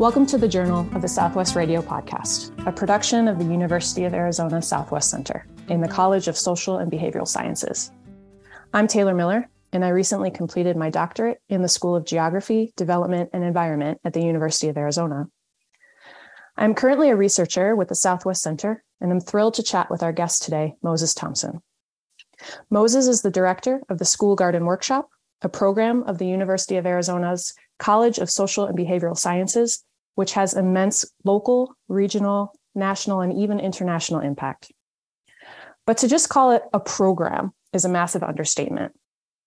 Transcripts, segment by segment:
Welcome to the Journal of the Southwest Radio Podcast, a production of the University of Arizona Southwest Center in the College of Social and Behavioral Sciences. I'm Taylor Miller, and I recently completed my doctorate in the School of Geography, Development, and Environment at the University of Arizona. I'm currently a researcher with the Southwest Center, and I'm thrilled to chat with our guest today, Moses Thompson. Moses is the director of the School Garden Workshop, a program of the University of Arizona's College of Social and Behavioral Sciences which has immense local, regional, national, and even international impact. But to just call it a program is a massive understatement.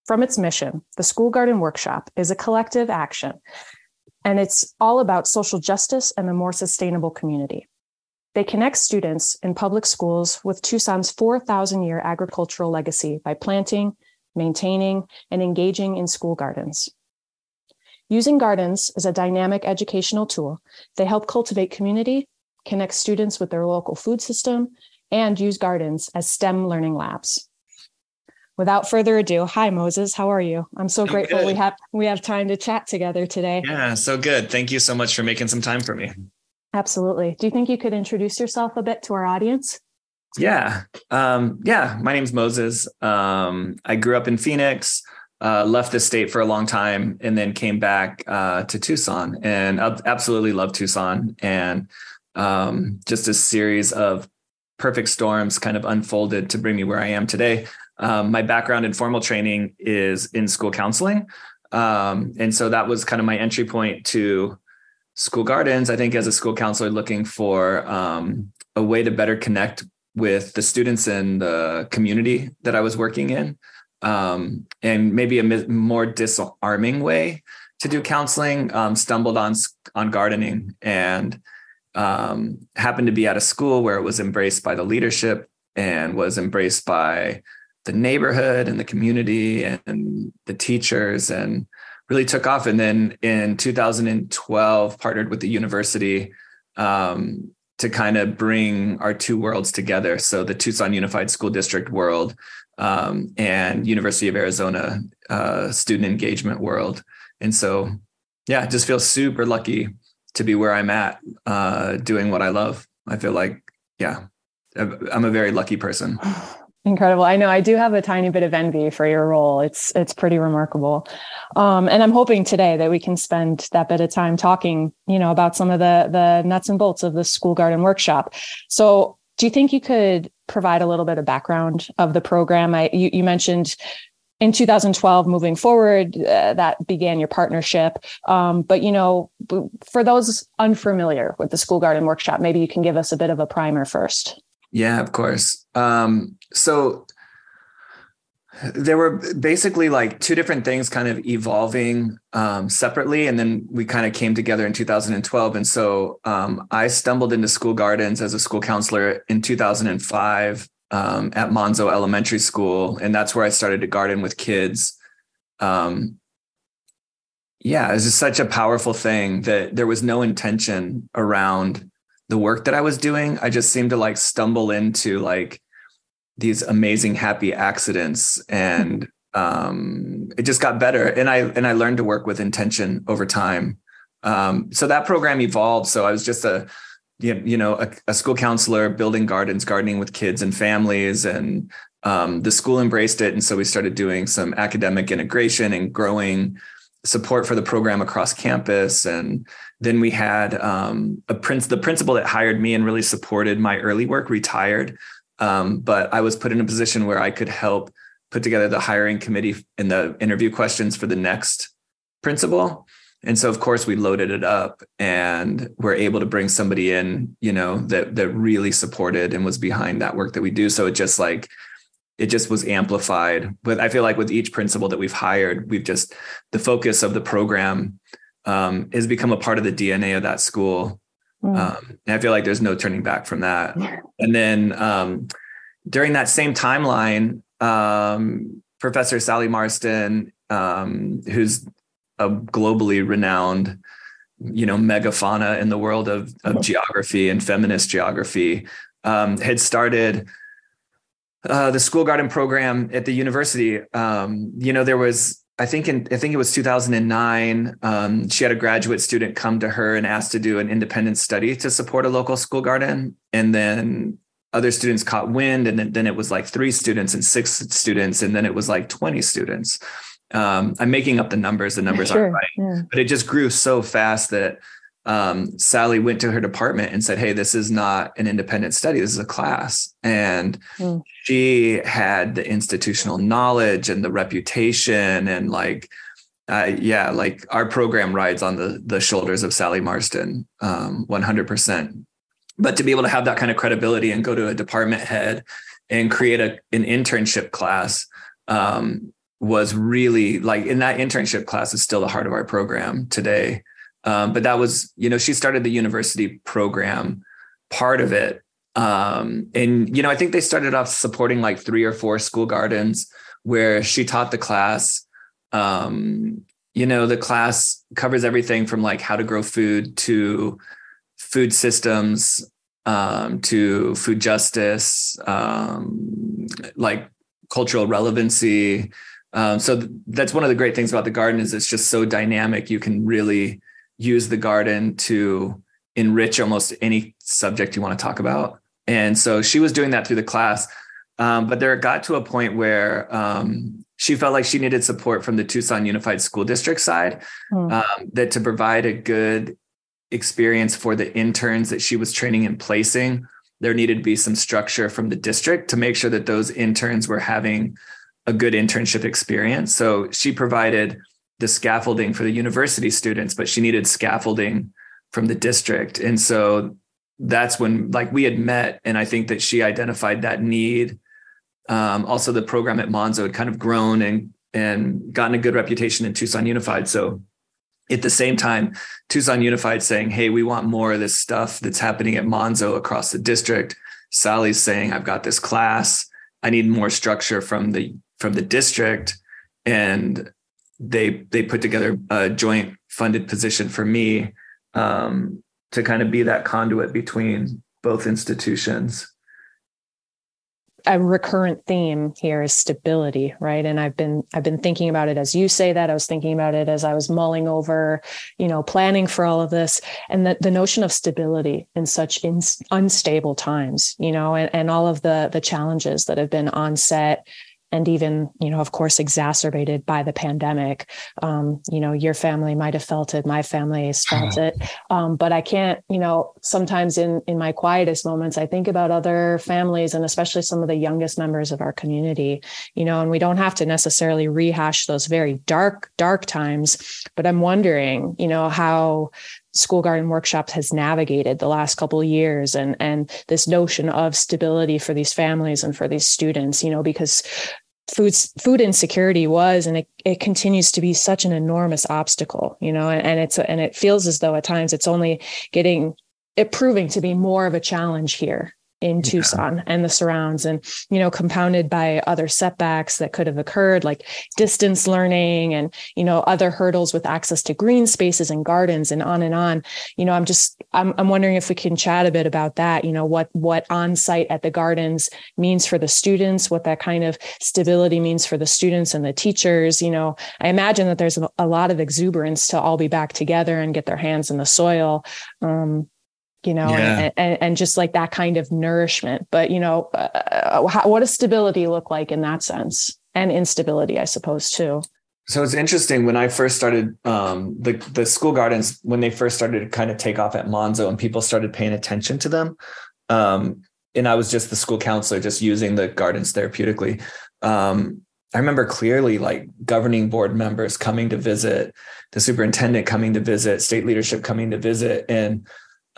From its mission, the School Garden Workshop is a collective action, and it's all about social justice and a more sustainable community. They connect students in public schools with Tucson's 4,000 year agricultural legacy by planting, maintaining, and engaging in school gardens. Using gardens as a dynamic educational tool, they help cultivate community, connect students with their local food system, and use gardens as STEM learning labs. Without further ado, hi Moses, how are you? I'm so grateful good. we have we have time to chat together today. Yeah, so good. Thank you so much for making some time for me. Absolutely. Do you think you could introduce yourself a bit to our audience? Yeah. Um, yeah, my name's Moses. Um, I grew up in Phoenix uh, left the state for a long time and then came back uh, to Tucson and absolutely love Tucson and um, just a series of perfect storms kind of unfolded to bring me where I am today. Um, my background in formal training is in school counseling. Um, and so that was kind of my entry point to school gardens. I think as a school counselor looking for um, a way to better connect with the students in the community that I was working in um, and maybe a more disarming way to do counseling. Um, stumbled on on gardening and um, happened to be at a school where it was embraced by the leadership and was embraced by the neighborhood and the community and the teachers and really took off. And then in 2012, partnered with the university um, to kind of bring our two worlds together. So the Tucson Unified School District world um, and University of Arizona uh, student engagement world. And so, yeah, just feel super lucky to be where I'm at, uh, doing what I love. I feel like, yeah, I'm a very lucky person. Incredible. I know I do have a tiny bit of envy for your role. It's it's pretty remarkable. Um, and I'm hoping today that we can spend that bit of time talking, you know, about some of the the nuts and bolts of the school garden workshop. So do you think you could provide a little bit of background of the program? I you, you mentioned in 2012 moving forward uh, that began your partnership um, but you know for those unfamiliar with the school garden workshop maybe you can give us a bit of a primer first yeah of course um, so there were basically like two different things kind of evolving um, separately and then we kind of came together in 2012 and so um, i stumbled into school gardens as a school counselor in 2005 um, at Manzo elementary school and that's where i started to garden with kids. Um, yeah it was just such a powerful thing that there was no intention around the work that i was doing. I just seemed to like stumble into like these amazing happy accidents. And um, it just got better. And i and i learned to work with intention over time. Um, so that program evolved. So i was just a you know a, a school counselor building gardens gardening with kids and families. And um, the school embraced it. And so we started doing some academic integration and growing support for the program across campus. And then we had um, a prince the principal that hired me and really supported my early work retired um, but I was put in a position where I could help put together the hiring committee and the interview questions for the next principal. And so, of course, we loaded it up and we're able to bring somebody in, you know, that that really supported and was behind that work that we do. So it just like it just was amplified. But I feel like with each principal that we've hired, we've just the focus of the program um, has become a part of the DNA of that school. Mm. Um, and I feel like there's no turning back from that. And then um, during that same timeline, um, Professor Sally Marston, um, who's a globally renowned, you know, megafauna in the world of, of geography and feminist geography, um, had started uh, the school garden program at the university. Um, you know, there was I think in I think it was 2009. Um, she had a graduate student come to her and asked to do an independent study to support a local school garden, and then other students caught wind, and then, then it was like three students and six students, and then it was like 20 students. Um, I'm making up the numbers; the numbers sure, aren't right, yeah. but it just grew so fast that um, Sally went to her department and said, Hey, this is not an independent study. This is a class. And mm. she had the institutional knowledge and the reputation and like, uh, yeah, like our program rides on the, the shoulders of Sally Marston, um, 100%. But to be able to have that kind of credibility and go to a department head and create a, an internship class um, was really like in that internship class is still the heart of our program today. Um, but that was, you know, she started the university program, part of it. Um, and, you know, I think they started off supporting like three or four school gardens where she taught the class. Um, you know, the class covers everything from like how to grow food to food systems um, to food justice, um, like cultural relevancy. Um, so th- that's one of the great things about the garden is it's just so dynamic. You can really use the garden to enrich almost any subject you want to talk about. And so she was doing that through the class. Um, but there got to a point where um, she felt like she needed support from the Tucson Unified School District side, mm. um, that to provide a good experience for the interns that she was training and placing, there needed to be some structure from the district to make sure that those interns were having a good internship experience. So she provided the scaffolding for the university students, but she needed scaffolding from the district. And so that's when like we had met and I think that she identified that need. Um, also the program at Manzo had kind of grown and and gotten a good reputation in Tucson Unified. So at the same time, Tucson Unified saying, Hey, we want more of this stuff that's happening at Manzo across the district. Sally's saying, I've got this class. I need more structure from the from the district. And they they put together a joint funded position for me um, to kind of be that conduit between both institutions. A recurrent theme here is stability right? And i've been i've been thinking about it as you say that. I was thinking about it as i was mulling over you know planning for all of this. And the, the notion of stability in such in, unstable times you know and, and all of the the challenges that have been on set and even you know of course exacerbated by the pandemic. Um, you know your family might have felt it my family has felt it. Um, but i can't you know sometimes in in my quietest moments i think about other families and especially some of the youngest members of our community you know and we don't have to necessarily rehash those very dark dark times but i'm wondering you know how school garden workshops has navigated the last couple of years and and this notion of stability for these families and for these students you know because food food insecurity was and it, it continues to be such an enormous obstacle you know and, and it's and it feels as though at times it's only getting it proving to be more of a challenge here in Tucson and the surrounds and you know compounded by other setbacks that could have occurred like distance learning and you know other hurdles with access to green spaces and gardens and on and on. You know I'm just I'm I'm wondering if we can chat a bit about that you know what what on site at the gardens means for the students what that kind of stability means for the students and the teachers. You know I imagine that there's a lot of exuberance to all be back together and get their hands in the soil. Um, you know, yeah. and, and, and, just like that kind of nourishment. But, you know, uh, how, what does stability look like in that sense? And instability, I suppose, too. So it's interesting when I first started um, the the school gardens when they first started to kind of take off at Manzo and people started paying attention to them. Um, and I was just the school counselor, just using the gardens therapeutically. Um, I remember clearly like governing board members coming to visit, the superintendent coming to visit, state leadership coming to visit, and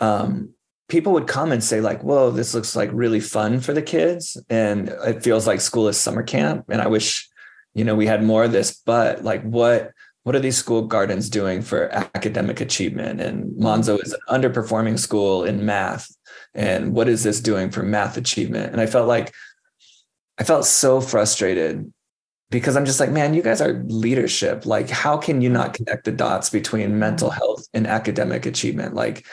um, people would come and say like whoa this looks like really fun for the kids and it feels like school is summer camp and i wish you know we had more of this but like what what are these school gardens doing for academic achievement? And Manzo is an underperforming school in math and what is this doing for math achievement? And i felt like i felt so frustrated because i'm just like man you guys are leadership. Like how can you not connect the dots between mental health and academic achievement? Like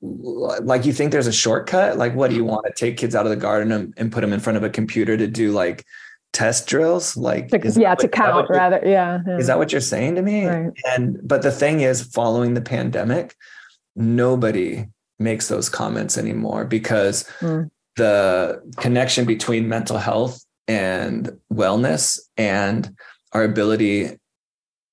like you think there's a shortcut? Like what do you want to take kids out of the garden and, and put them in front of a computer to do like test drills? Like to, yeah to count rather yeah, yeah, is that what you're saying to me? Right. and but the thing is following the pandemic nobody makes those comments anymore because mm. the connection between mental health and wellness and our ability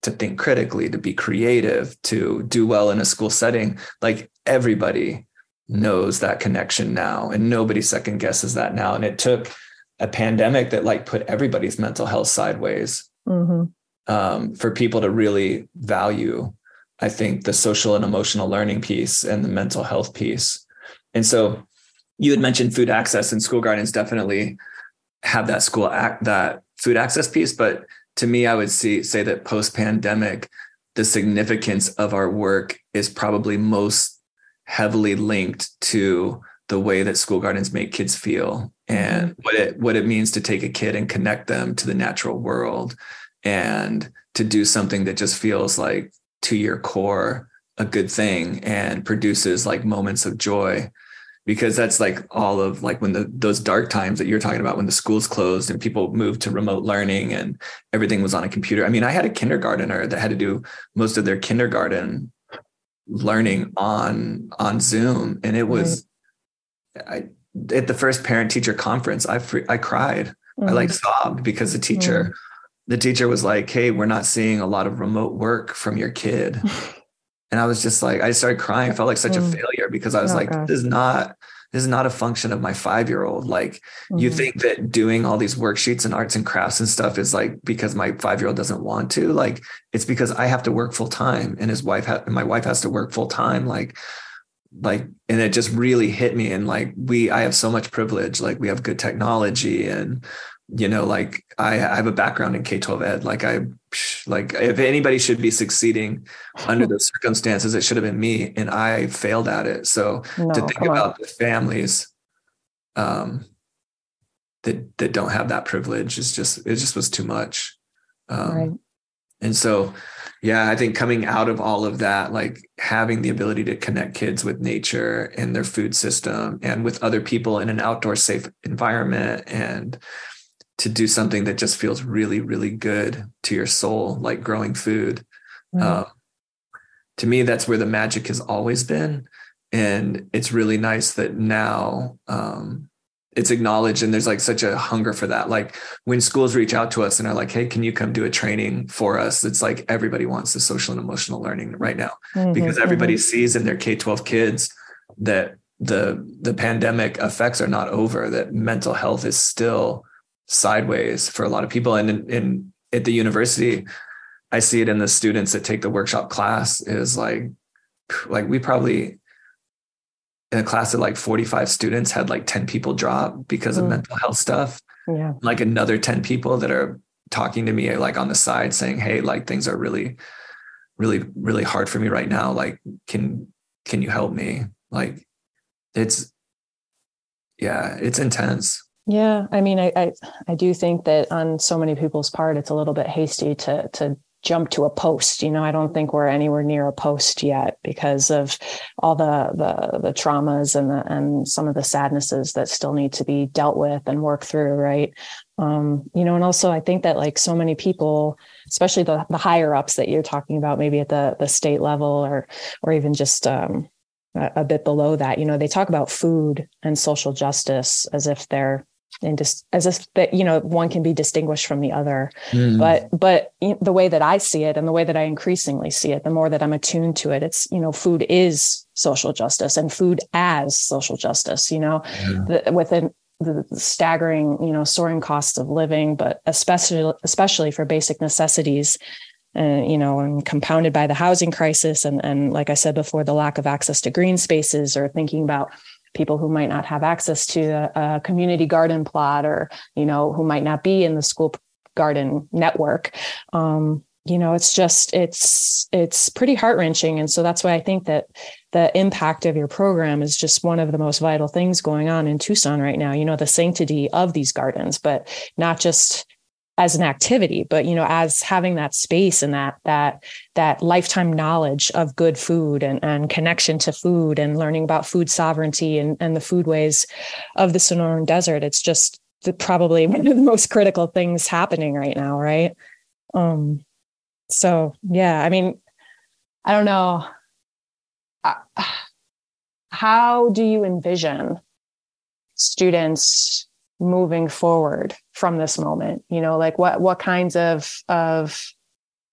to think critically to be creative to do well in a school setting. Like everybody knows that connection now and nobody second guesses that now. And it took a pandemic that like put everybody's mental health sideways mm-hmm. um, for people to really value i think the social and emotional learning piece and the mental health piece. And so you had mentioned food access and school gardens definitely have that school act that food access piece but to me i would see say that post pandemic the significance of our work is probably most heavily linked to the way that school gardens make kids feel and mm-hmm. what it what it means to take a kid and connect them to the natural world and to do something that just feels like to your core a good thing and produces like moments of joy because that's like all of like when the those dark times that you're talking about when the schools closed and people moved to remote learning and everything was on a computer. I mean, I had a kindergartner that had to do most of their kindergarten learning on on Zoom and it was I, at the first parent teacher conference, I I cried. Mm-hmm. I like mm. sobbed because the teacher, mm-hmm. the teacher was like, "Hey, we're not seeing a lot of remote work from your kid," and I was just like, I started crying. I felt like such mm-hmm. a failure because I was oh, like, gosh. "This is not." This is not a function of my five year old. Like, you mm-hmm. think that doing all these worksheets and arts and crafts and stuff is like because my five year old doesn't want to. Like, it's because I have to work full time and his wife, ha- my wife has to work full time. Like, like and it just really hit me and like we i have so much privilege like we have good technology and you know like i, I have a background in k-12 ed like i like if anybody should be succeeding under those circumstances it should have been me and i failed at it so no, to think about on. the families um that that don't have that privilege is just it just was too much um right. and so yeah i think coming out of all of that like having the ability to connect kids with nature and their food system and with other people in an outdoor safe environment and to do something that just feels really really good to your soul like growing food mm-hmm. uh, to me that's where the magic has always been and it's really nice that now um, it's acknowledged and there's like such a hunger for that like when schools reach out to us and are like hey can you come do a training for us it's like everybody wants the social and emotional learning right now mm-hmm, because everybody mm-hmm. sees in their k-12 kids that the the pandemic effects are not over that mental health is still sideways for a lot of people and in, in at the university i see it in the students that take the workshop class is like like we probably in a class of like 45 students had like 10 people drop because of mm. mental health stuff. Yeah. Like another 10 people that are talking to me like on the side saying, Hey, like things are really, really, really hard for me right now. Like, can, can you help me? Like it's, yeah, it's intense. Yeah. I mean, I, I, I do think that on so many people's part, it's a little bit hasty to, to jump to a post. You know, I don't think we're anywhere near a post yet because of all the the the traumas and the and some of the sadnesses that still need to be dealt with and worked through, right? Um, you know, and also I think that like so many people, especially the the higher ups that you're talking about, maybe at the the state level or or even just um, a bit below that, you know, they talk about food and social justice as if they're and just as if that you know one can be distinguished from the other mm. but but the way that i see it and the way that i increasingly see it the more that i'm attuned to it it's you know food is social justice and food as social justice you know yeah. the, within the staggering you know soaring costs of living but especially especially for basic necessities uh, you know, and compounded by the housing crisis, and and like I said before, the lack of access to green spaces, or thinking about people who might not have access to a, a community garden plot or you know who might not be in the school garden network. Um, you know it's just it's it's pretty heart-wrenching. And so that's why i think that the impact of your program is just one of the most vital things going on in tucson right now. You know the sanctity of these gardens but not just as an activity but you know as having that space and that that that lifetime knowledge of good food and, and connection to food and learning about food sovereignty and, and the foodways of the sonoran desert it's just the, probably one of the most critical things happening right now, right? Um, so yeah, I mean, I don't know. Uh, how do you envision students moving forward from this moment? You know, like what what kinds of of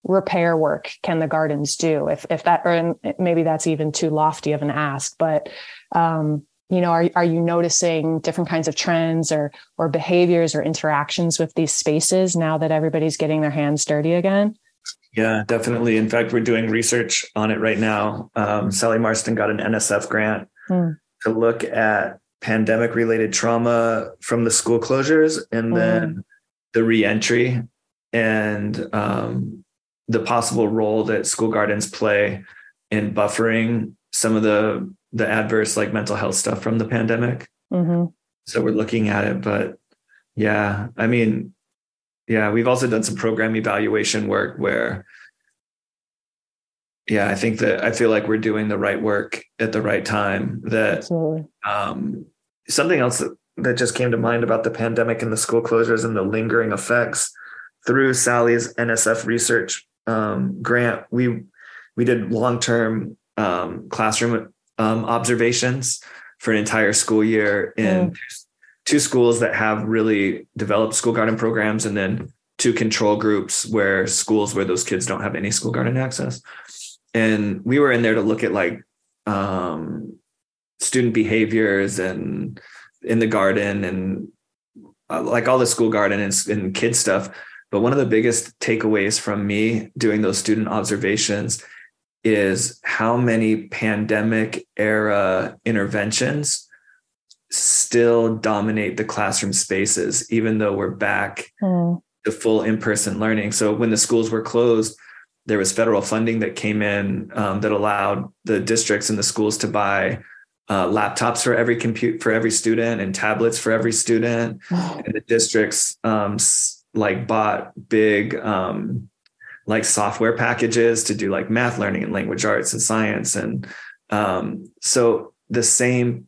repair work can the gardens do? If if that or maybe that's even too lofty of an ask, but um, you know, are are you noticing different kinds of trends or or behaviors or interactions with these spaces now that everybody's getting their hands dirty again? Yeah, definitely. In fact, we're doing research on it right now. Um, Sally Marston got an NSF grant mm. to look at pandemic related trauma from the school closures and mm. then the reentry and um, the possible role that school gardens play in buffering some of the the adverse like mental health stuff from the pandemic. Mm-hmm. So we're looking at it, but yeah, I mean, yeah, we've also done some program evaluation work where, yeah, I think that I feel like we're doing the right work at the right time. That um, something else that, that just came to mind about the pandemic and the school closures and the lingering effects through Sally's NSF research um, grant, we we did long term um, classroom um, observations for an entire school year in mm. two schools that have really developed school garden programs, and then two control groups where schools where those kids don't have any school garden access. And we were in there to look at like um, student behaviors and in the garden and uh, like all the school garden and, and kid stuff. But one of the biggest takeaways from me doing those student observations is how many pandemic era interventions still dominate the classroom spaces, even though we're back mm. to full in person learning. So when the schools were closed, there was federal funding that came in um, that allowed the districts and the schools to buy uh, laptops for every compute for every student and tablets for every student. and the districts um, like bought big um, like software packages to do like math learning and language arts and science. And um, so the same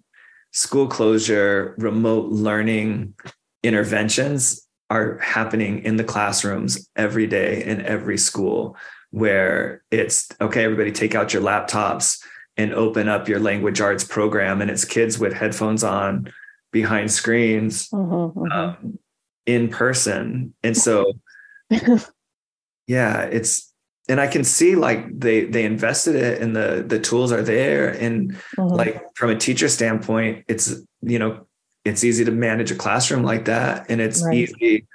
school closure, remote learning interventions are happening in the classrooms every day in every school where it's okay, everybody take out your laptops and open up your language arts program. And it's kids with headphones on behind screens mm-hmm, mm-hmm. Um, in person. And so yeah, it's and I can see like they they invested it and the the tools are there and mm-hmm. like from a teacher standpoint, it's you know it's easy to manage a classroom like that and it's right. easy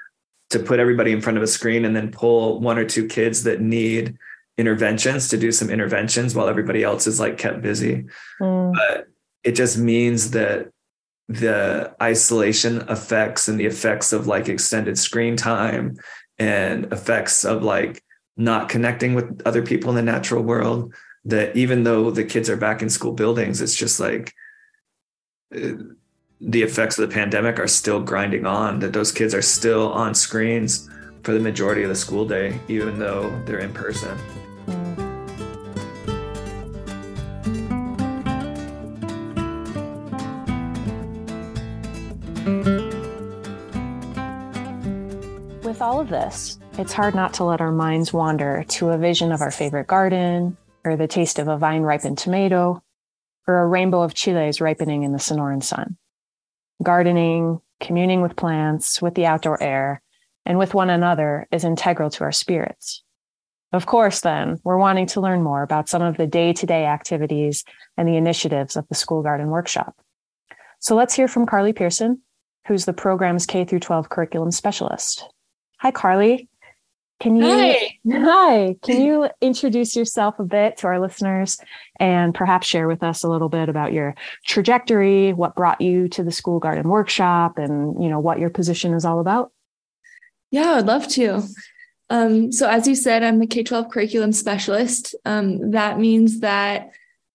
to put everybody in front of a screen and then pull one or two kids that need interventions to do some interventions while everybody else is like kept busy. Mm. But it just means that the isolation effects and the effects of like extended screen time and effects of like not connecting with other people in the natural world that even though the kids are back in school buildings it's just like uh, the effects of the pandemic are still grinding on that those kids are still on screens for the majority of the school day even though they're in person With all of this, it's hard not to let our minds wander to a vision of our favorite garden, or the taste of a vine ripened tomato, or a rainbow of chiles ripening in the Sonoran sun. Gardening, communing with plants, with the outdoor air, and with one another is integral to our spirits. Of course, then, we're wanting to learn more about some of the day to day activities and the initiatives of the School Garden Workshop. So let's hear from Carly Pierson, who's the program's K 12 curriculum specialist. Hi, Carly. Can you hi. hi, can you introduce yourself a bit to our listeners and perhaps share with us a little bit about your trajectory, what brought you to the school garden workshop and, you know, what your position is all about? Yeah, I'd love to. Um, so as you said, I'm the K-12 curriculum specialist. Um, that means that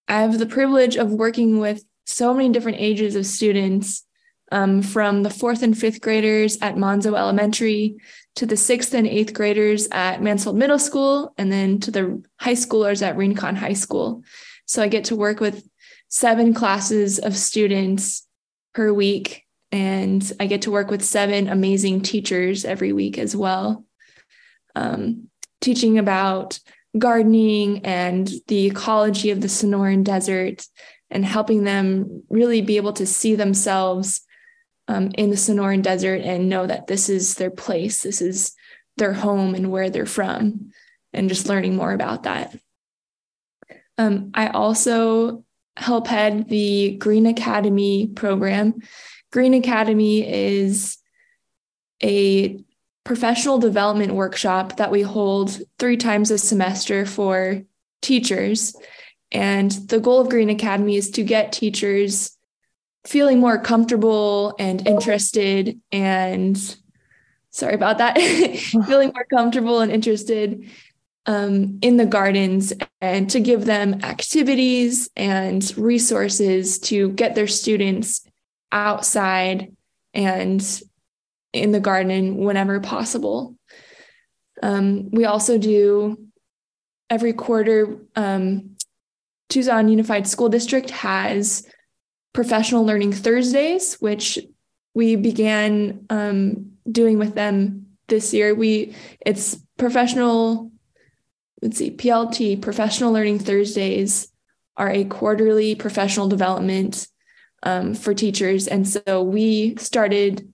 I have the privilege of working with so many different ages of students um, from the fourth and fifth graders at Manzo Elementary to the sixth and eighth graders at Mansfeld Middle School, and then to the high schoolers at Rincon High School. So I get to work with seven classes of students per week and I get to work with seven amazing teachers every week as well, um, teaching about gardening and the ecology of the Sonoran Desert and helping them really be able to see themselves um, in the Sonoran Desert and know that this is their place, this is their home and where they're from, and just learning more about that. Um, I also help head the Green Academy program. Green Academy is a professional development workshop that we hold three times a semester for teachers. And the goal of Green Academy is to get teachers feeling more comfortable and interested and sorry about that feeling more comfortable and interested um, in the gardens and to give them activities and resources to get their students outside and in the garden whenever possible. Um, we also do every quarter, um, Tucson Unified School District has professional learning Thursdays, which we began um, doing with them this year. We it's professional. Let's see, PLT Professional Learning Thursdays are a quarterly professional development um, for teachers, and so we started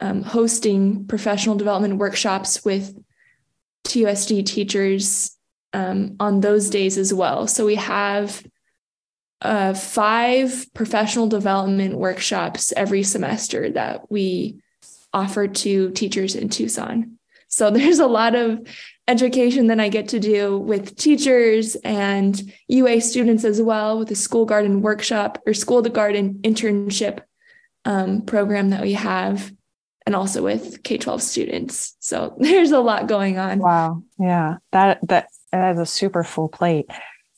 um, hosting professional development workshops with TUSD teachers um, on those days as well. So we have uh, five professional development workshops every semester that we offer to teachers in Tucson. So there's a lot of education that I get to do with teachers and UA students as well with the school garden workshop or school to garden internship um, program that we have and also with K-12 students. So there's a lot going on. Wow. Yeah. That that that is a super full plate.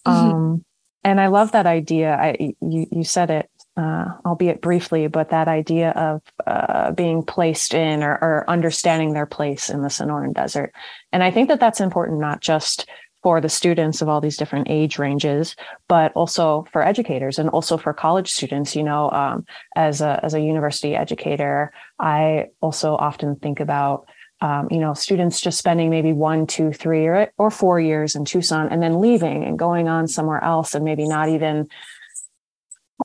Mm-hmm. Um and I love that idea. I you you said it uh, albeit briefly, but that idea of uh, being placed in or, or, understanding their place in the Sonoran Desert. And I think that that's important, not just for the students of all these different age ranges, but also for educators and also for college students. You know, um, as a as a university educator, I also often think about um, you know students just spending maybe one, two, three, or or four years in Tucson and then leaving and going on somewhere else and maybe not even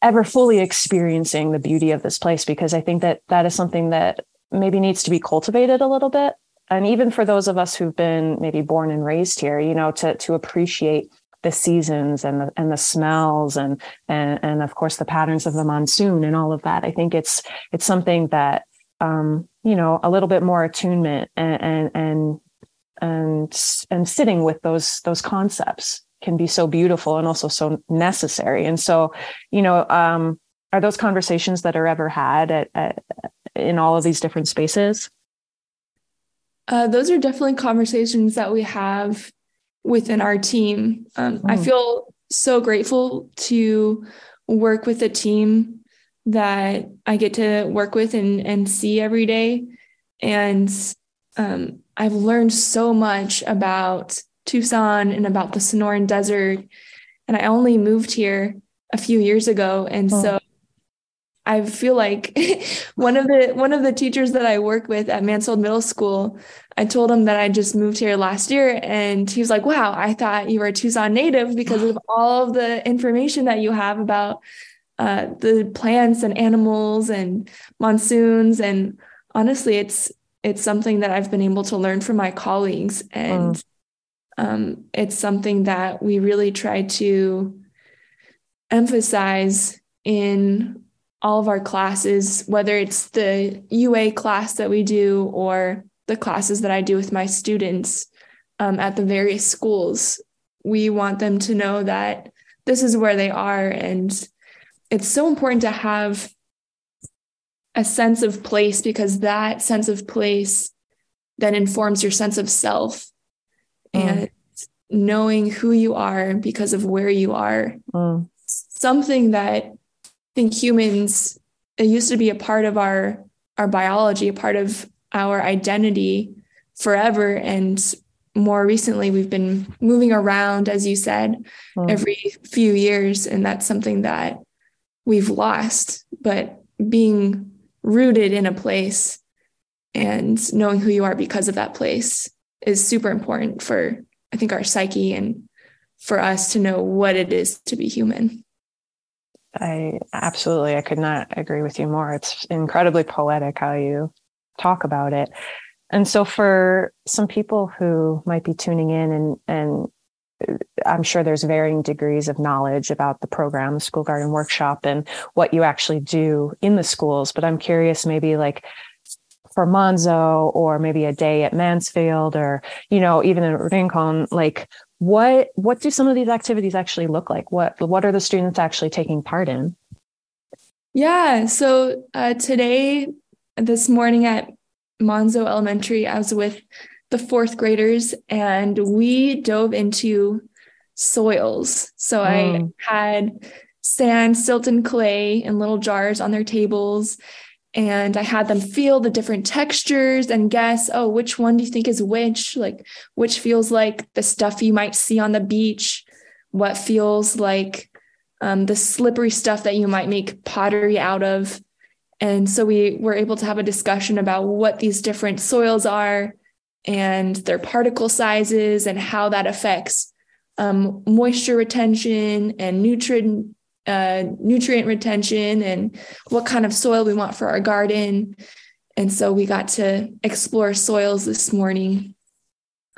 ever fully experiencing the beauty of this place because I think that that is something that maybe needs to be cultivated a little bit and even for those of us who've been maybe born and raised here, you know, to to appreciate the seasons and the and the smells and and and of course the patterns of the monsoon and all of that. I think it's it's something that um, you know, a little bit more attunement and and and and, and sitting with those those concepts can be so beautiful and also so necessary. And so, you know, um, are those conversations that are ever had at, at in all of these different spaces? Uh, those are definitely conversations that we have within our team. Um, I hmm. feel so grateful to work with a team that I get to work with and, and see every day. And um, I've learned so much about Tucson and about the Sonoran Desert. And I only moved here a few years ago. And oh. so I feel like one of the one of the teachers that I work with at Mansfeld Middle School, I told him that I just moved here last year, and he was like, "Wow, I thought you were a Tucson native because of all of the information that you have about uh, the plants and animals and monsoons." And honestly, it's it's something that I've been able to learn from my colleagues, and mm. um, it's something that we really try to emphasize in all of our classes, whether it's the UA class that we do or the classes that I do with my students um, at the various schools, we want them to know that this is where they are. And it's so important to have a sense of place because that sense of place then informs your sense of self mm. and knowing who you are because of where you are. Mm. Something that I think humans it used to be a part of our our biology, a part of our identity forever. And more recently, we've been moving around, as you said, mm. every few years. And that's something that we've lost. But being rooted in a place and knowing who you are because of that place is super important for i think our psyche and for us to know what it is to be human i absolutely i could not agree with you more it's incredibly poetic how you talk about it and so for some people who might be tuning in and and I'm sure there's varying degrees of knowledge about the program, the school garden workshop, and what you actually do in the schools. But I'm curious, maybe like for Manzo or maybe a day at Mansfeld or, you know, even in Rincon, like what what do some of these activities actually look like? What what are the students actually taking part in? Yeah. So uh, today, this morning at Manzo Elementary, I was with the fourth graders and we dove into soils. So mm. I had sand, silt, and clay in little jars on their tables. And I had them feel the different textures and guess, oh, which one do you think is which? Like, which feels like the stuff you might see on the beach? What feels like um, the slippery stuff that you might make pottery out of? And so we were able to have a discussion about what these different soils are and their particle sizes and how that affects um, moisture retention and nutrient uh, nutrient retention and what kind of soil we want for our garden. And so we got to explore soils this morning.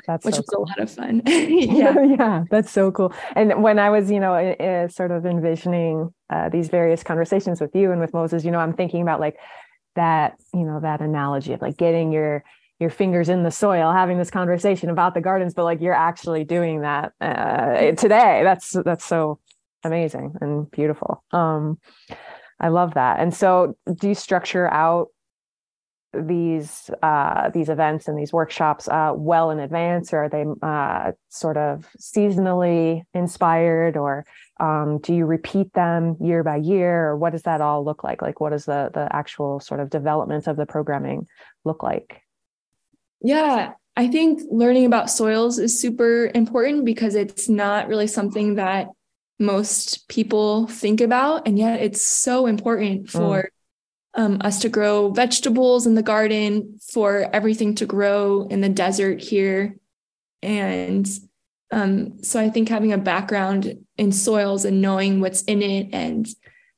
That's which so was cool. a lot of fun. yeah. yeah, that's so cool. And when I was, you know, uh, sort of envisioning uh, these various conversations with you and with Moses, you know, I'm thinking about like that, you know, that analogy of like getting your your fingers in the soil having this conversation about the gardens but like you're actually doing that uh, today. That's that's so amazing and beautiful. Um i love that. And so do you structure out these uh these events and these workshops uh well in advance or are they uh sort of seasonally inspired or um do you repeat them year by year or what does that all look like? Like what does the the actual sort of development of the programming look like yeah, I think learning about soils is super important because it's not really something that most people think about. And yet it's so important mm. for mm. um, us to grow vegetables in the garden, for everything to grow in the desert here. And um, so I think having a background in soils and knowing what's in it and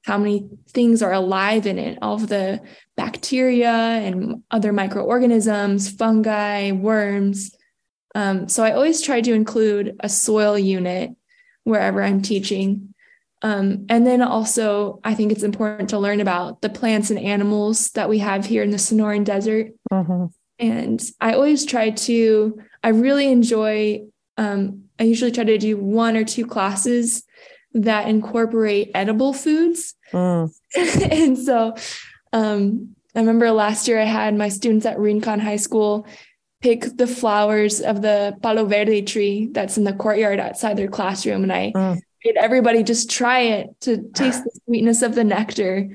how many things are alive in it, all of the bacteria and other microorganisms, fungi, worms. Um, so I always try to include a soil unit wherever I'm teaching. Um, and then also, I think it's important to learn about the plants and animals that we have here in the Sonoran Desert. Mm-hmm. And I always try to, I really enjoy, um, I usually try to do one or two classes that incorporate edible foods. Mm. and so um, I remember last year I had my students at Rincon High School pick the flowers of the palo verde tree that's in the courtyard outside their classroom. And I mm. made everybody just try it to taste the sweetness of the nectar.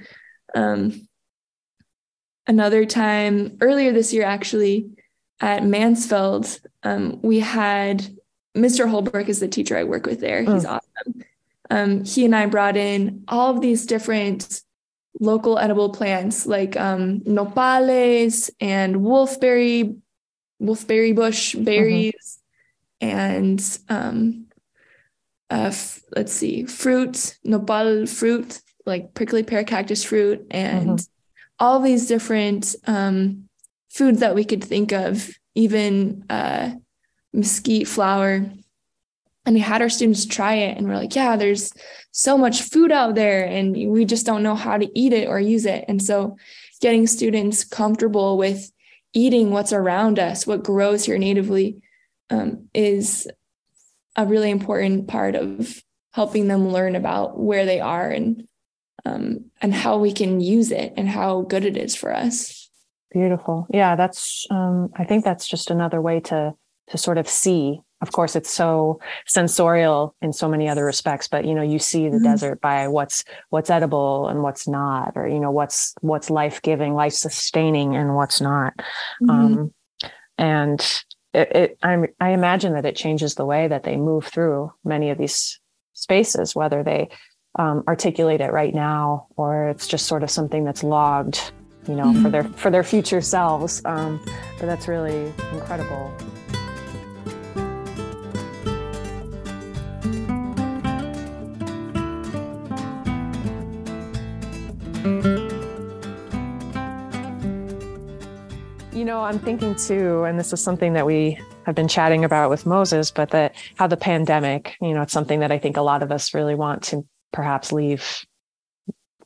Um, another time earlier this year, actually, at Mansfeld, um, we had Mr. Holbrook is the teacher I work with there. Mm. He's awesome um, he and I brought in all of these different local edible plants like um, nopales and wolfberry, wolfberry bush berries, mm-hmm. and um, uh, f- let's see, fruit, nopal fruit, like prickly pear cactus fruit, and mm-hmm. all these different um, foods that we could think of, even uh, mesquite flower and we had our students try it and we're like yeah there's so much food out there and we just don't know how to eat it or use it. And so getting students comfortable with eating what's around us what grows here natively um, is a really important part of helping them learn about where they are and um, and how we can use it and how good it is for us. Beautiful. Yeah that's um, i think that's just another way to to sort of see of course it's so sensorial in so many other respects but you know you see the mm-hmm. desert by what's what's edible and what's not or you know what's what's life-giving life sustaining and what's not mm-hmm. um, and it, it i i imagine that it changes the way that they move through many of these spaces whether they um, articulate it right now or it's just sort of something that's logged you know, mm-hmm. for their for their future selves. Um, but that's really incredible. I'm thinking too, and this is something that we have been chatting about with Moses, but that how the pandemic, you know, it's something that I think a lot of us really want to perhaps leave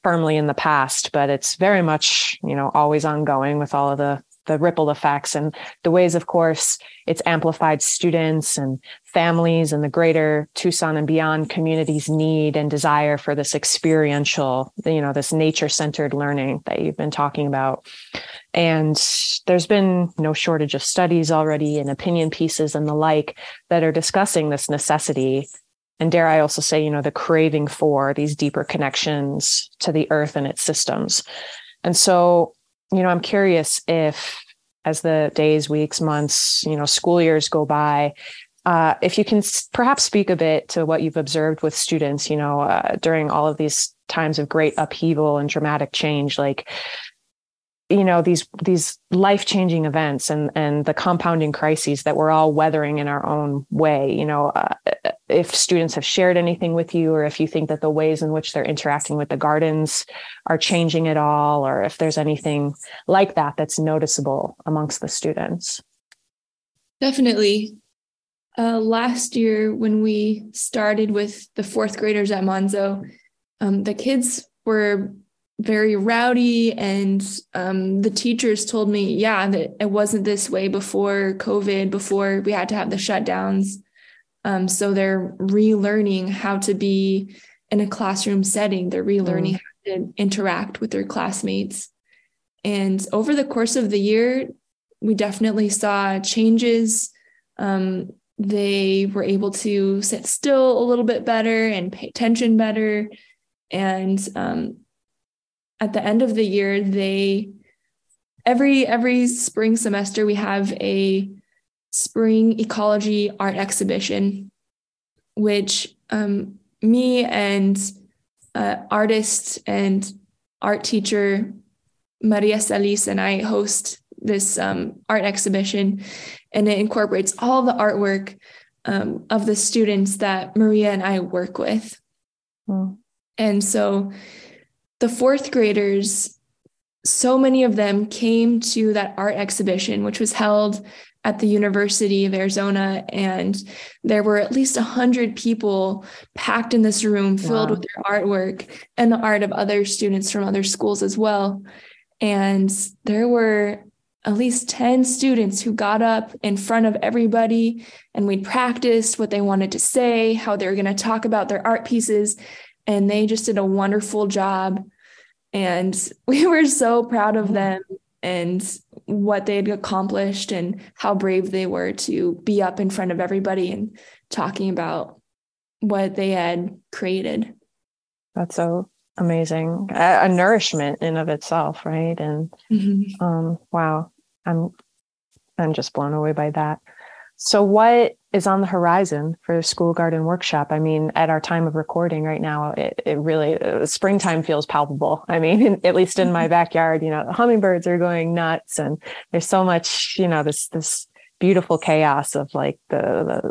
firmly in the past, but it's very much, you know, always ongoing with all of the the ripple effects and the ways, of course, it's amplified students and families and the greater Tucson and beyond communities need and desire for this experiential, you know, this nature centered learning that you've been talking about. And there's been no shortage of studies already and opinion pieces and the like that are discussing this necessity. And dare I also say, you know, the craving for these deeper connections to the earth and its systems. And so you know, I'm curious if as the days, weeks, months, you know, school years go by, uh, if you can perhaps speak a bit to what you've observed with students, you know, uh, during all of these times of great upheaval and dramatic change, like you know these these life changing events and and the compounding crises that we're all weathering in our own way you know uh, if students have shared anything with you or if you think that the ways in which they're interacting with the gardens are changing at all or if there's anything like that that's noticeable amongst the students. Definitely uh, last year when we started with the fourth graders at Manzo um, the kids were very rowdy and um, the teachers told me yeah that it wasn't this way before covid before we had to have the shutdowns. Um, so they're relearning how to be in a classroom setting. They're relearning mm. how to interact with their classmates. And over the course of the year we definitely saw changes. Um, they were able to sit still a little bit better and pay attention better. And um, at the end of the year they every every spring semester we have a spring ecology art exhibition which um, me and uh, artist and art teacher maria salis and i host this um, art exhibition and it incorporates all the artwork um, of the students that maria and i work with mm. and so the fourth graders, so many of them came to that art exhibition, which was held at the University of Arizona. And there were at least 100 people packed in this room filled wow. with their artwork and the art of other students from other schools as well. And there were at least 10 students who got up in front of everybody and we practiced what they wanted to say, how they were going to talk about their art pieces and they just did a wonderful job. And we were so proud of mm-hmm. them and what they had accomplished and how brave they were to be up in front of everybody and talking about what they had created. That's so amazing. A, a nourishment in of itself, right? And mm-hmm. um, wow, I'm I'm just blown away by that. So, what is on the horizon for the School Garden Workshop? I mean, at our time of recording right now, it, it really, uh, springtime feels palpable. I mean, in, at least in my mm-hmm. backyard, you know, the hummingbirds are going nuts and there's so much, you know, this, this, beautiful chaos of like the,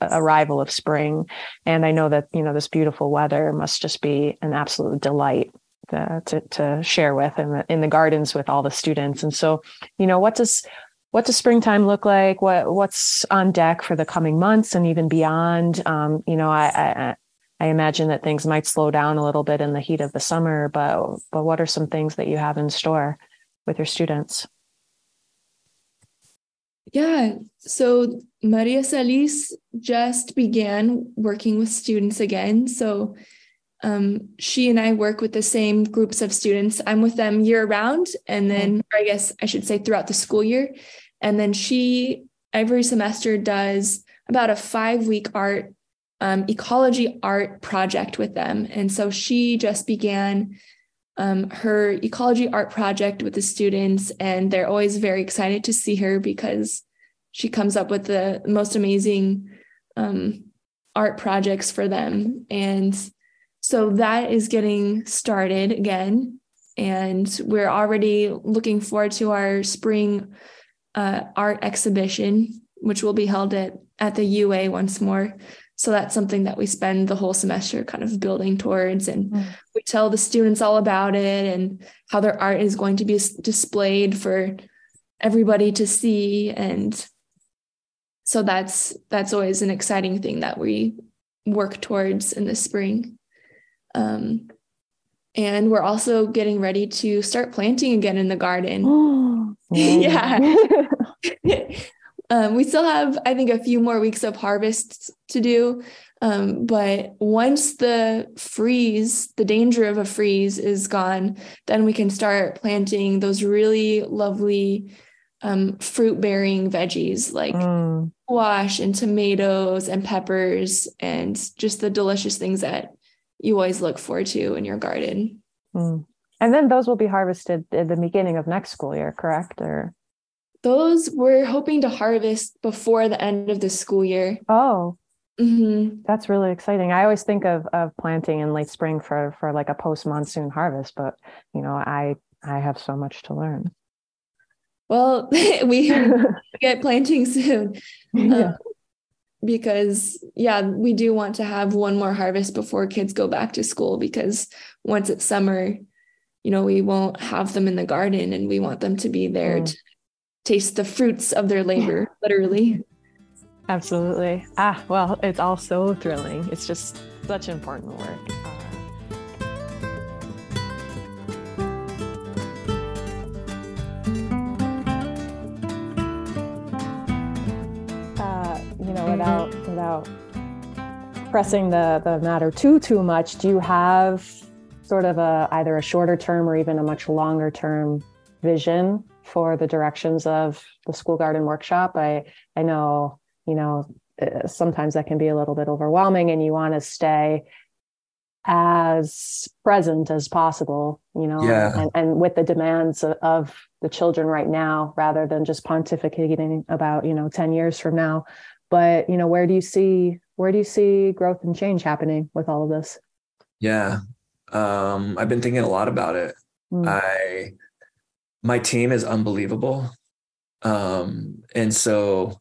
the arrival of spring and i know that you know this beautiful weather must just be an absolute delight to, to, to share with in the, in the gardens with all the students and so you know what does what does springtime look like? What what's on deck for the coming months and even beyond? Um, you know, I, I I imagine that things might slow down a little bit in the heat of the summer, but but what are some things that you have in store with your students? Yeah, so Maria Salis just began working with students again. So um, she and I work with the same groups of students. I'm with them year round, and then, I guess I should say throughout the school year. And then she every semester does about a five week art um, ecology art project with them. And so she just began um, her ecology art project with the students, and they're always very excited to see her because she comes up with the most amazing um, art projects for them. And so that is getting started again. and we're already looking forward to our spring uh, art exhibition, which will be held at at the UA once more. So that's something that we spend the whole semester kind of building towards. And mm. we tell the students all about it and how their art is going to be displayed for everybody to see. And so that's that's always an exciting thing that we work towards in the spring. Um, and we're also getting ready to start planting again in the garden. yeah. Um, we still have, I think, a few more weeks of harvests to do. Um, but once the freeze, the danger of a freeze is gone, then we can start planting those really lovely um, fruit bearing veggies like mm. squash and tomatoes and peppers and just the delicious things that you always look forward to in your garden. Mm. And then those will be harvested at the beginning of next school year, correct? Or those we're hoping to harvest before the end of the school year. Oh, mm-hmm. that's really exciting. I always think of of planting in late spring for for like a post monsoon harvest, but you know, I I have so much to learn. Well, we get planting soon. Yeah. Uh, because yeah, we do want to have one more harvest before kids go back to school because once it's summer, you know, we won't have them in the garden and we want them to be there mm. to taste the fruits of their labor, literally. Absolutely. Ah, well, it's all so thrilling. It's just such important work. Uh, you know, without without pressing the the matter too too much, do you have sort of a either a shorter term or even a much longer term vision for the directions of the school garden workshop. I I know you know uh, sometimes that can be a little bit overwhelming, and you want to stay as present as possible, you know, yeah. and, and with the demands of, of the children right now, rather than just pontificating about you know ten years from now. But you know, where do you see where do you see growth and change happening with all of this? Yeah, um, I've been thinking a lot about it. Mm. I my team is unbelievable. Um, and so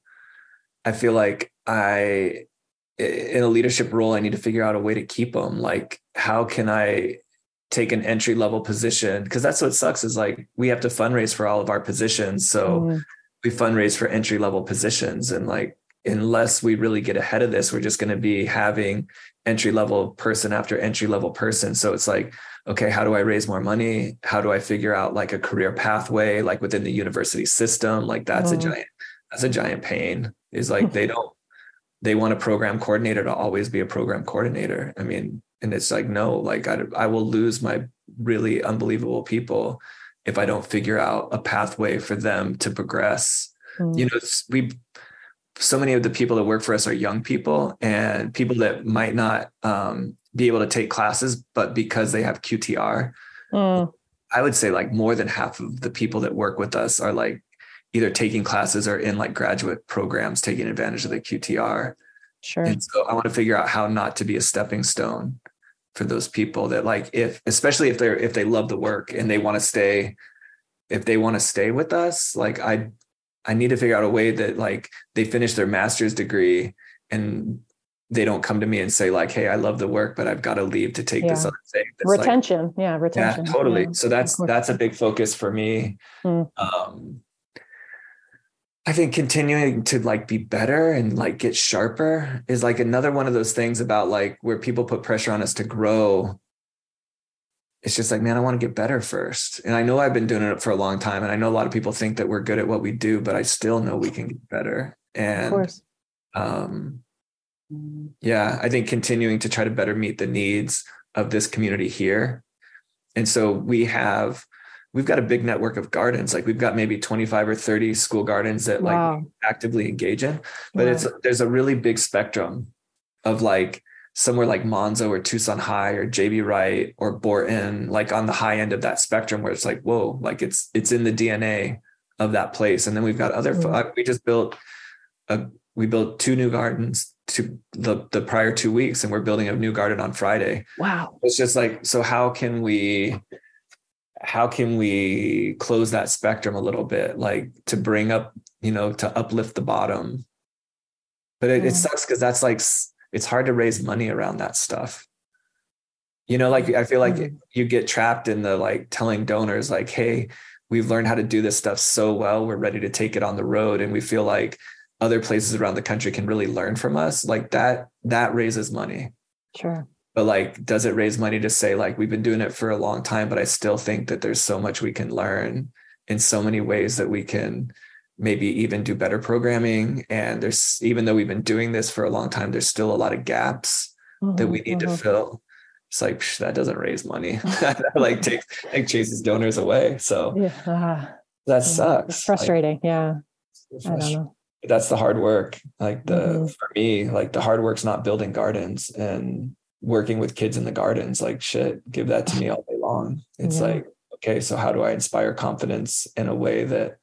I feel like I, in a leadership role, I need to figure out a way to keep them. Like, how can I take an entry level position? Because that's what sucks is like we have to fundraise for all of our positions. So mm. we fundraise for entry level positions. And like, unless we really get ahead of this, we're just going to be having entry level person after entry level person. So it's like, okay, how do I raise more money? How do I figure out like a career pathway, like within the university system? Like that's mm. a giant, that's a giant pain. Is like they don't, they want a program coordinator to always be a program coordinator. I mean, and it's like, no, like I, I will lose my really unbelievable people if I don't figure out a pathway for them to progress. Mm. You know, we, so many of the people that work for us are young people and people that might not um, be able to take classes, but because they have QTR, mm. I would say like more than half of the people that work with us are like either taking classes or in like graduate programs taking advantage of the QTR. Sure. And so I want to figure out how not to be a stepping stone for those people that like if especially if they're if they love the work and they want to stay if they want to stay with us like I I need to figure out a way that like they finish their master's degree and they don't come to me and say like, "Hey, I love the work, but I've got to leave to take yeah. this other thing." retention, like, yeah, retention. Yeah, totally. Yeah, so that's that's a big focus for me. Mm. Um, I think continuing to like be better and like get sharper is like another one of those things about like where people put pressure on us to grow. It's just like, man, I want to get better first. And I know I've been doing it for a long time. And I know a lot of people think that we're good at what we do, but I still know we can get better. And um, yeah, I think continuing to try to better meet the needs of this community here. And so we have we've got a big network of gardens. Like we've got maybe 25 or 30 school gardens that wow. like actively engage in. But it's there's a really big spectrum of like somewhere like Manzo or Tucson High or JB Wright or Borton, like on the high end of that spectrum where it's like, whoa, like it's it's in the DNA of that place. And then we've got other mm-hmm. we just built a we built two new gardens to the the prior two weeks and we're building a new garden on friday. Wow. It's just like so how can we how can we close that spectrum a little bit like to bring up you know to uplift the bottom? But it, it sucks because that's like it's hard to raise money around that stuff. You know like i feel like mm-hmm. you get trapped in the like telling donors like hey we've learned how to do this stuff so well we're ready to take it on the road and we feel like other places around the country can really learn from us like that that raises money. Sure. But like does it raise money to say like we've been doing it for a long time but i still think that there's so much we can learn in so many ways that we can maybe even do better programming? And there's even though we've been doing this for a long time there's still a lot of gaps mm-hmm, that we need mm-hmm. to fill. It's like psh, that doesn't raise money. Like takes like chases donors away. So yeah. Uh, that sucks it's frustrating like, yeah. I don't know. That's the hard work like the mm-hmm. for me like the hard work's not building gardens and working with kids in the gardens like shit give that to me all day long it's yeah. like okay so how do i inspire confidence in a way that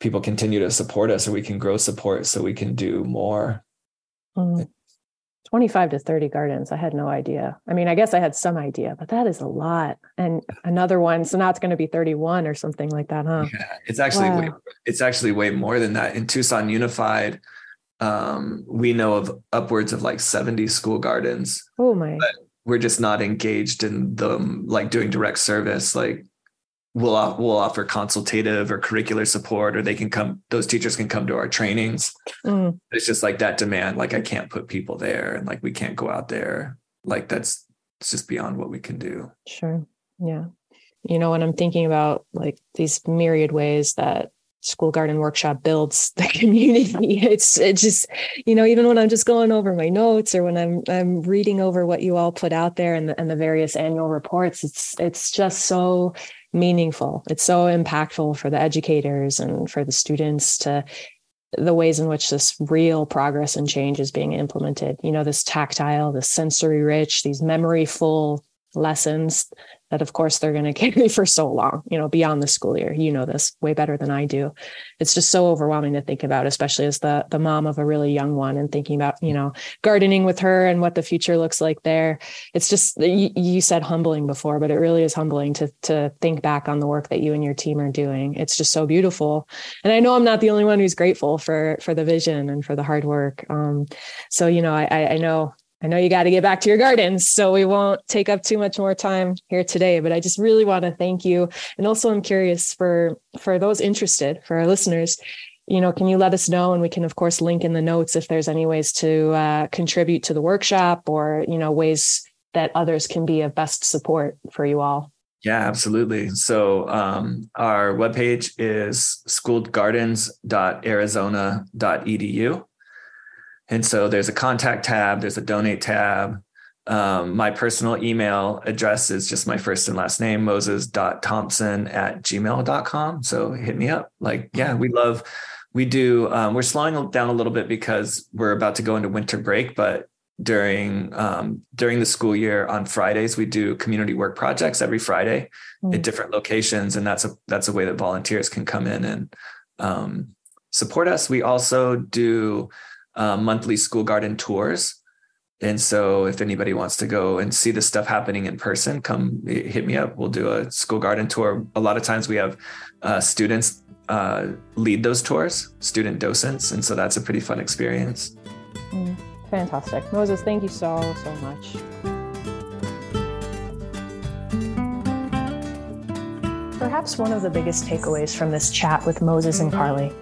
people continue to support us or we can grow support so we can do more mm. 25 to 30 gardens i had no idea i mean i guess i had some idea but that is a lot and another one so now it's going to be 31 or something like that huh yeah it's actually wow. way, it's actually way more than that in tucson unified um, we know of upwards of like 70 school gardens. Oh my. we're just not engaged in them like doing direct service. Like we'll we'll offer consultative or curricular support, or they can come. Those teachers can come to our trainings. Mm. It's just like that demand. Like I can't put people there, and like we can't go out there. Like that's it's just beyond what we can do. Sure. Yeah. You know, when I'm thinking about like these myriad ways that school garden workshop builds the community. It's it just you know even when i'm just going over my notes or when i'm i'm reading over what you all put out there and the, and the various annual reports it's it's just so meaningful. It's so impactful for the educators and for the students to the ways in which this real progress and change is being implemented. You know this tactile this sensory rich these memory full lessons that of course they're going to carry for so long you know beyond the school year. You know this way better than i do. It's just so overwhelming to think about especially as the the mom of a really young one and thinking about you know gardening with her and what the future looks like there. It's just you, you said humbling before but it really is humbling to to think back on the work that you and your team are doing. It's just so beautiful. And i know i'm not the only one who's grateful for for the vision and for the hard work. Um so you know i i know I know you got to get back to your gardens, so we won't take up too much more time here today, but I just really want to thank you. And also I'm curious for for those interested, for our listeners, you know, can you let us know and we can of course link in the notes if there's any ways to uh, contribute to the workshop or, you know, ways that others can be of best support for you all. Yeah, absolutely. So um, our webpage is schoolgardens.arizona.edu. And so there's a contact tab, there's a donate tab. Um, my personal email address is just my first and last name, moses.thompson at gmail.com. So hit me up. Like, yeah, we love, we do, um, we're slowing down a little bit because we're about to go into winter break, but during um, during the school year on Fridays we do community work projects every Friday mm. at different locations and that's a that's a way that volunteers can come in and um, support us we also do uh, monthly school garden tours. And so, if anybody wants to go and see the stuff happening in person, come hit me up. We'll do a school garden tour. A lot of times, we have uh, students uh, lead those tours, student docents, and so that's a pretty fun experience. Mm, fantastic, Moses. Thank you so so much. Perhaps one of the biggest takeaways from this chat with Moses and Carly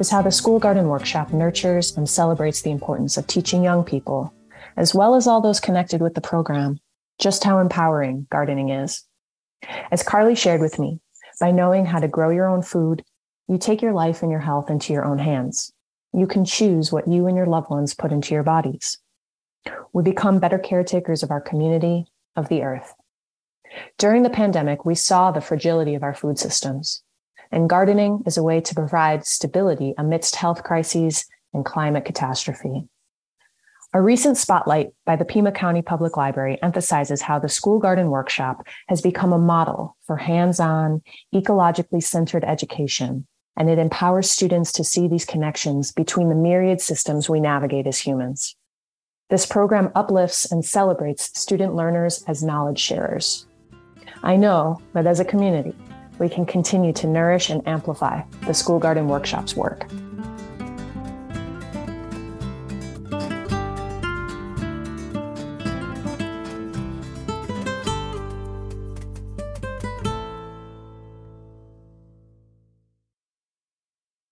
is how the School Garden Workshop nurtures and celebrates the importance of teaching young people, as well as all those connected with the program, just how empowering gardening is. As Carly shared with me, by knowing how to grow your own food, you take your life and your health into your own hands. You can choose what you and your loved ones put into your bodies. We become better caretakers of our community, of the earth. During the pandemic, we saw the fragility of our food systems and gardening is a way to provide stability amidst health crises and climate catastrophe. A recent spotlight by the Pima County Public Library emphasizes how the School Garden Workshop has become a model for hands on, ecologically centered education, and it empowers students to see these connections between the myriad systems we navigate as humans. This program uplifts and celebrates student learners as knowledge sharers. I know that as a community, we can continue to nourish and amplify the School Garden Workshop's work.